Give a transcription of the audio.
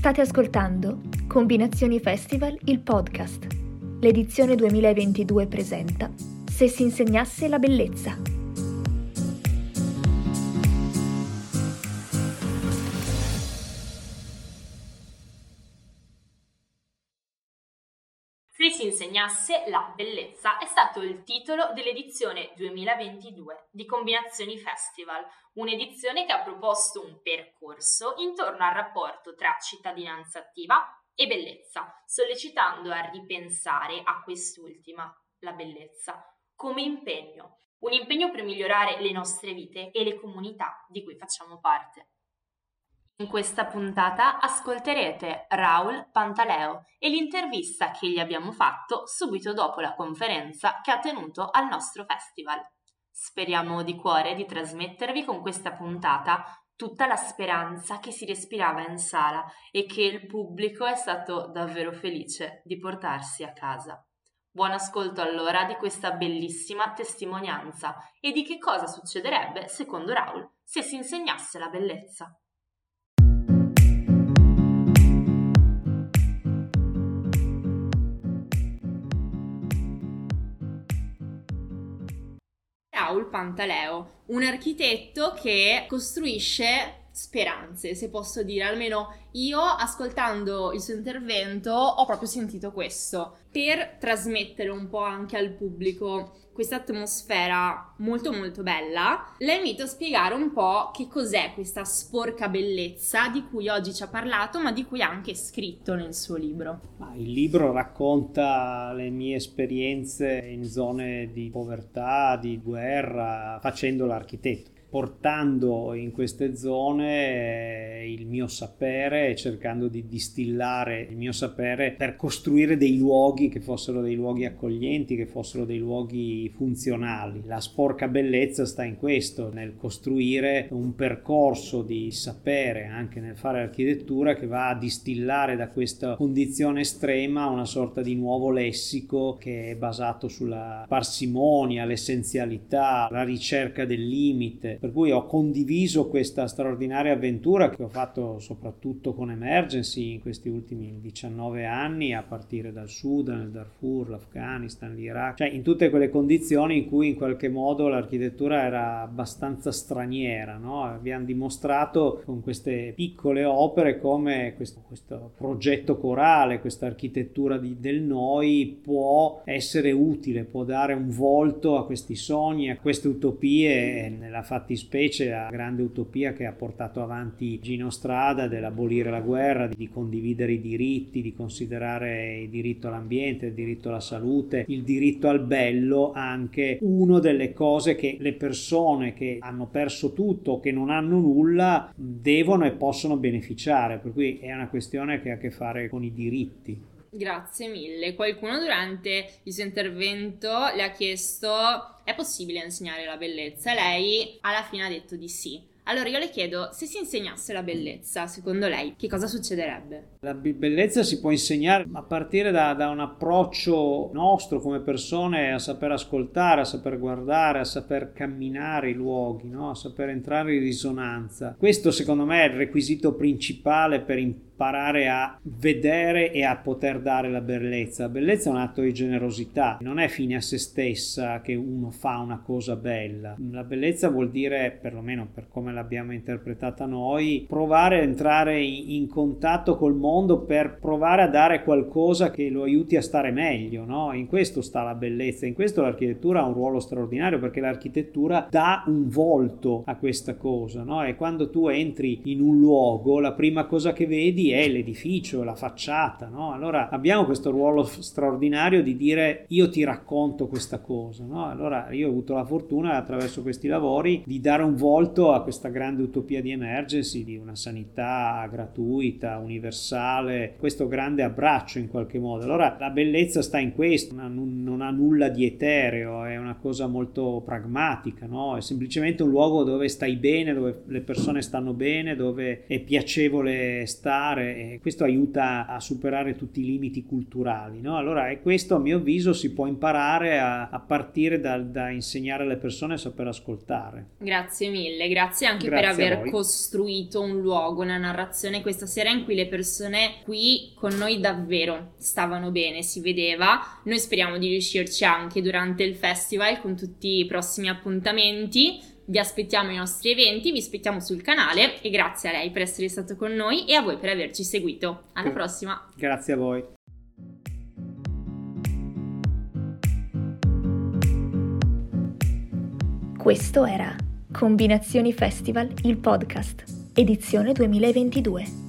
State ascoltando Combinazioni Festival, il podcast. L'edizione 2022 presenta Se si insegnasse la bellezza. Se si insegnasse la bellezza è stato il titolo dell'edizione 2022 di Combinazioni Festival, un'edizione che ha proposto un percorso intorno al rapporto tra cittadinanza attiva e bellezza, sollecitando a ripensare a quest'ultima, la bellezza, come impegno, un impegno per migliorare le nostre vite e le comunità di cui facciamo parte. In questa puntata ascolterete Raul Pantaleo e l'intervista che gli abbiamo fatto subito dopo la conferenza che ha tenuto al nostro festival. Speriamo di cuore di trasmettervi con questa puntata tutta la speranza che si respirava in sala e che il pubblico è stato davvero felice di portarsi a casa. Buon ascolto allora di questa bellissima testimonianza e di che cosa succederebbe, secondo Raul, se si insegnasse la bellezza. Raul Pantaleo, un architetto che costruisce speranze, se posso dire, almeno io ascoltando il suo intervento ho proprio sentito questo, per trasmettere un po' anche al pubblico questa atmosfera molto molto bella, la invito a spiegare un po' che cos'è questa sporca bellezza di cui oggi ci ha parlato, ma di cui ha anche scritto nel suo libro. il libro racconta le mie esperienze in zone di povertà, di guerra, facendo l'architetto portando in queste zone eh, il mio sapere e cercando di distillare il mio sapere per costruire dei luoghi che fossero dei luoghi accoglienti, che fossero dei luoghi funzionali. La sporca bellezza sta in questo, nel costruire un percorso di sapere anche nel fare architettura che va a distillare da questa condizione estrema una sorta di nuovo lessico che è basato sulla parsimonia, l'essenzialità, la ricerca del limite, per cui ho condiviso questa straordinaria avventura che ho fatto soprattutto con Emergency in questi ultimi 19 anni, a partire dal Sudan, il Darfur, l'Afghanistan, l'Iraq, cioè in tutte quelle condizioni in cui in qualche modo l'architettura era abbastanza straniera. No? Abbiamo dimostrato con queste piccole opere come questo, questo progetto corale, questa architettura di, del noi può essere utile, può dare un volto a questi sogni, a queste utopie nella fattispecie fattispecie la grande utopia che ha portato avanti Gino Strada dell'abolire la guerra, di condividere i diritti, di considerare il diritto all'ambiente, il diritto alla salute, il diritto al bello anche una delle cose che le persone che hanno perso tutto, che non hanno nulla, devono e possono beneficiare, per cui è una questione che ha a che fare con i diritti. Grazie mille. Qualcuno durante il suo intervento le ha chiesto è possibile insegnare la bellezza? Lei alla fine ha detto di sì. Allora io le chiedo, se si insegnasse la bellezza, secondo lei, che cosa succederebbe? La bellezza si può insegnare a partire da, da, un approccio nostro come persone a saper ascoltare, a saper guardare, a saper camminare i luoghi, no? a saper entrare in risonanza. Questo secondo me è il requisito principale per imparare imparare a vedere e a poter dare la bellezza. La bellezza è un atto di generosità, non è fine a se stessa che uno fa una cosa bella. La bellezza vuol dire, perlomeno per come l'abbiamo interpretata noi, provare a entrare in contatto col mondo per provare a dare qualcosa che lo aiuti a stare meglio, no? In questo sta la bellezza, in questo l'architettura ha un ruolo straordinario perché l'architettura dà un volto a questa cosa, no? E quando tu entri in un luogo, la prima cosa che vedi è l'edificio, la facciata, no? Allora abbiamo questo ruolo straordinario di dire io ti racconto questa cosa, no? Allora io ho avuto la fortuna attraverso questi lavori di dare un volto a questa grande utopia di emergency, di una sanità gratuita, universale, questo grande abbraccio in qualche modo. Allora la bellezza sta in questo, non, non ha nulla di etereo, è una cosa molto pragmatica, no? È semplicemente un luogo dove stai bene, dove le persone stanno bene, dove è piacevole stare insegnare e questo aiuta a superare tutti i limiti culturali. No? Allora, e questo a mio avviso si può imparare a, a partire da, da, insegnare alle persone a saper ascoltare. Grazie mille, grazie anche grazie per aver costruito un luogo, una narrazione questa sera in cui le persone qui con noi davvero stavano bene, si vedeva. Noi speriamo di riuscirci anche durante il festival con tutti i prossimi appuntamenti vi aspettiamo ai nostri eventi, vi aspettiamo sul canale e grazie a lei per essere stato con noi e a voi per averci seguito. Alla prossima! Grazie a voi! Questo era Combinazioni Festival, il podcast, edizione 2022.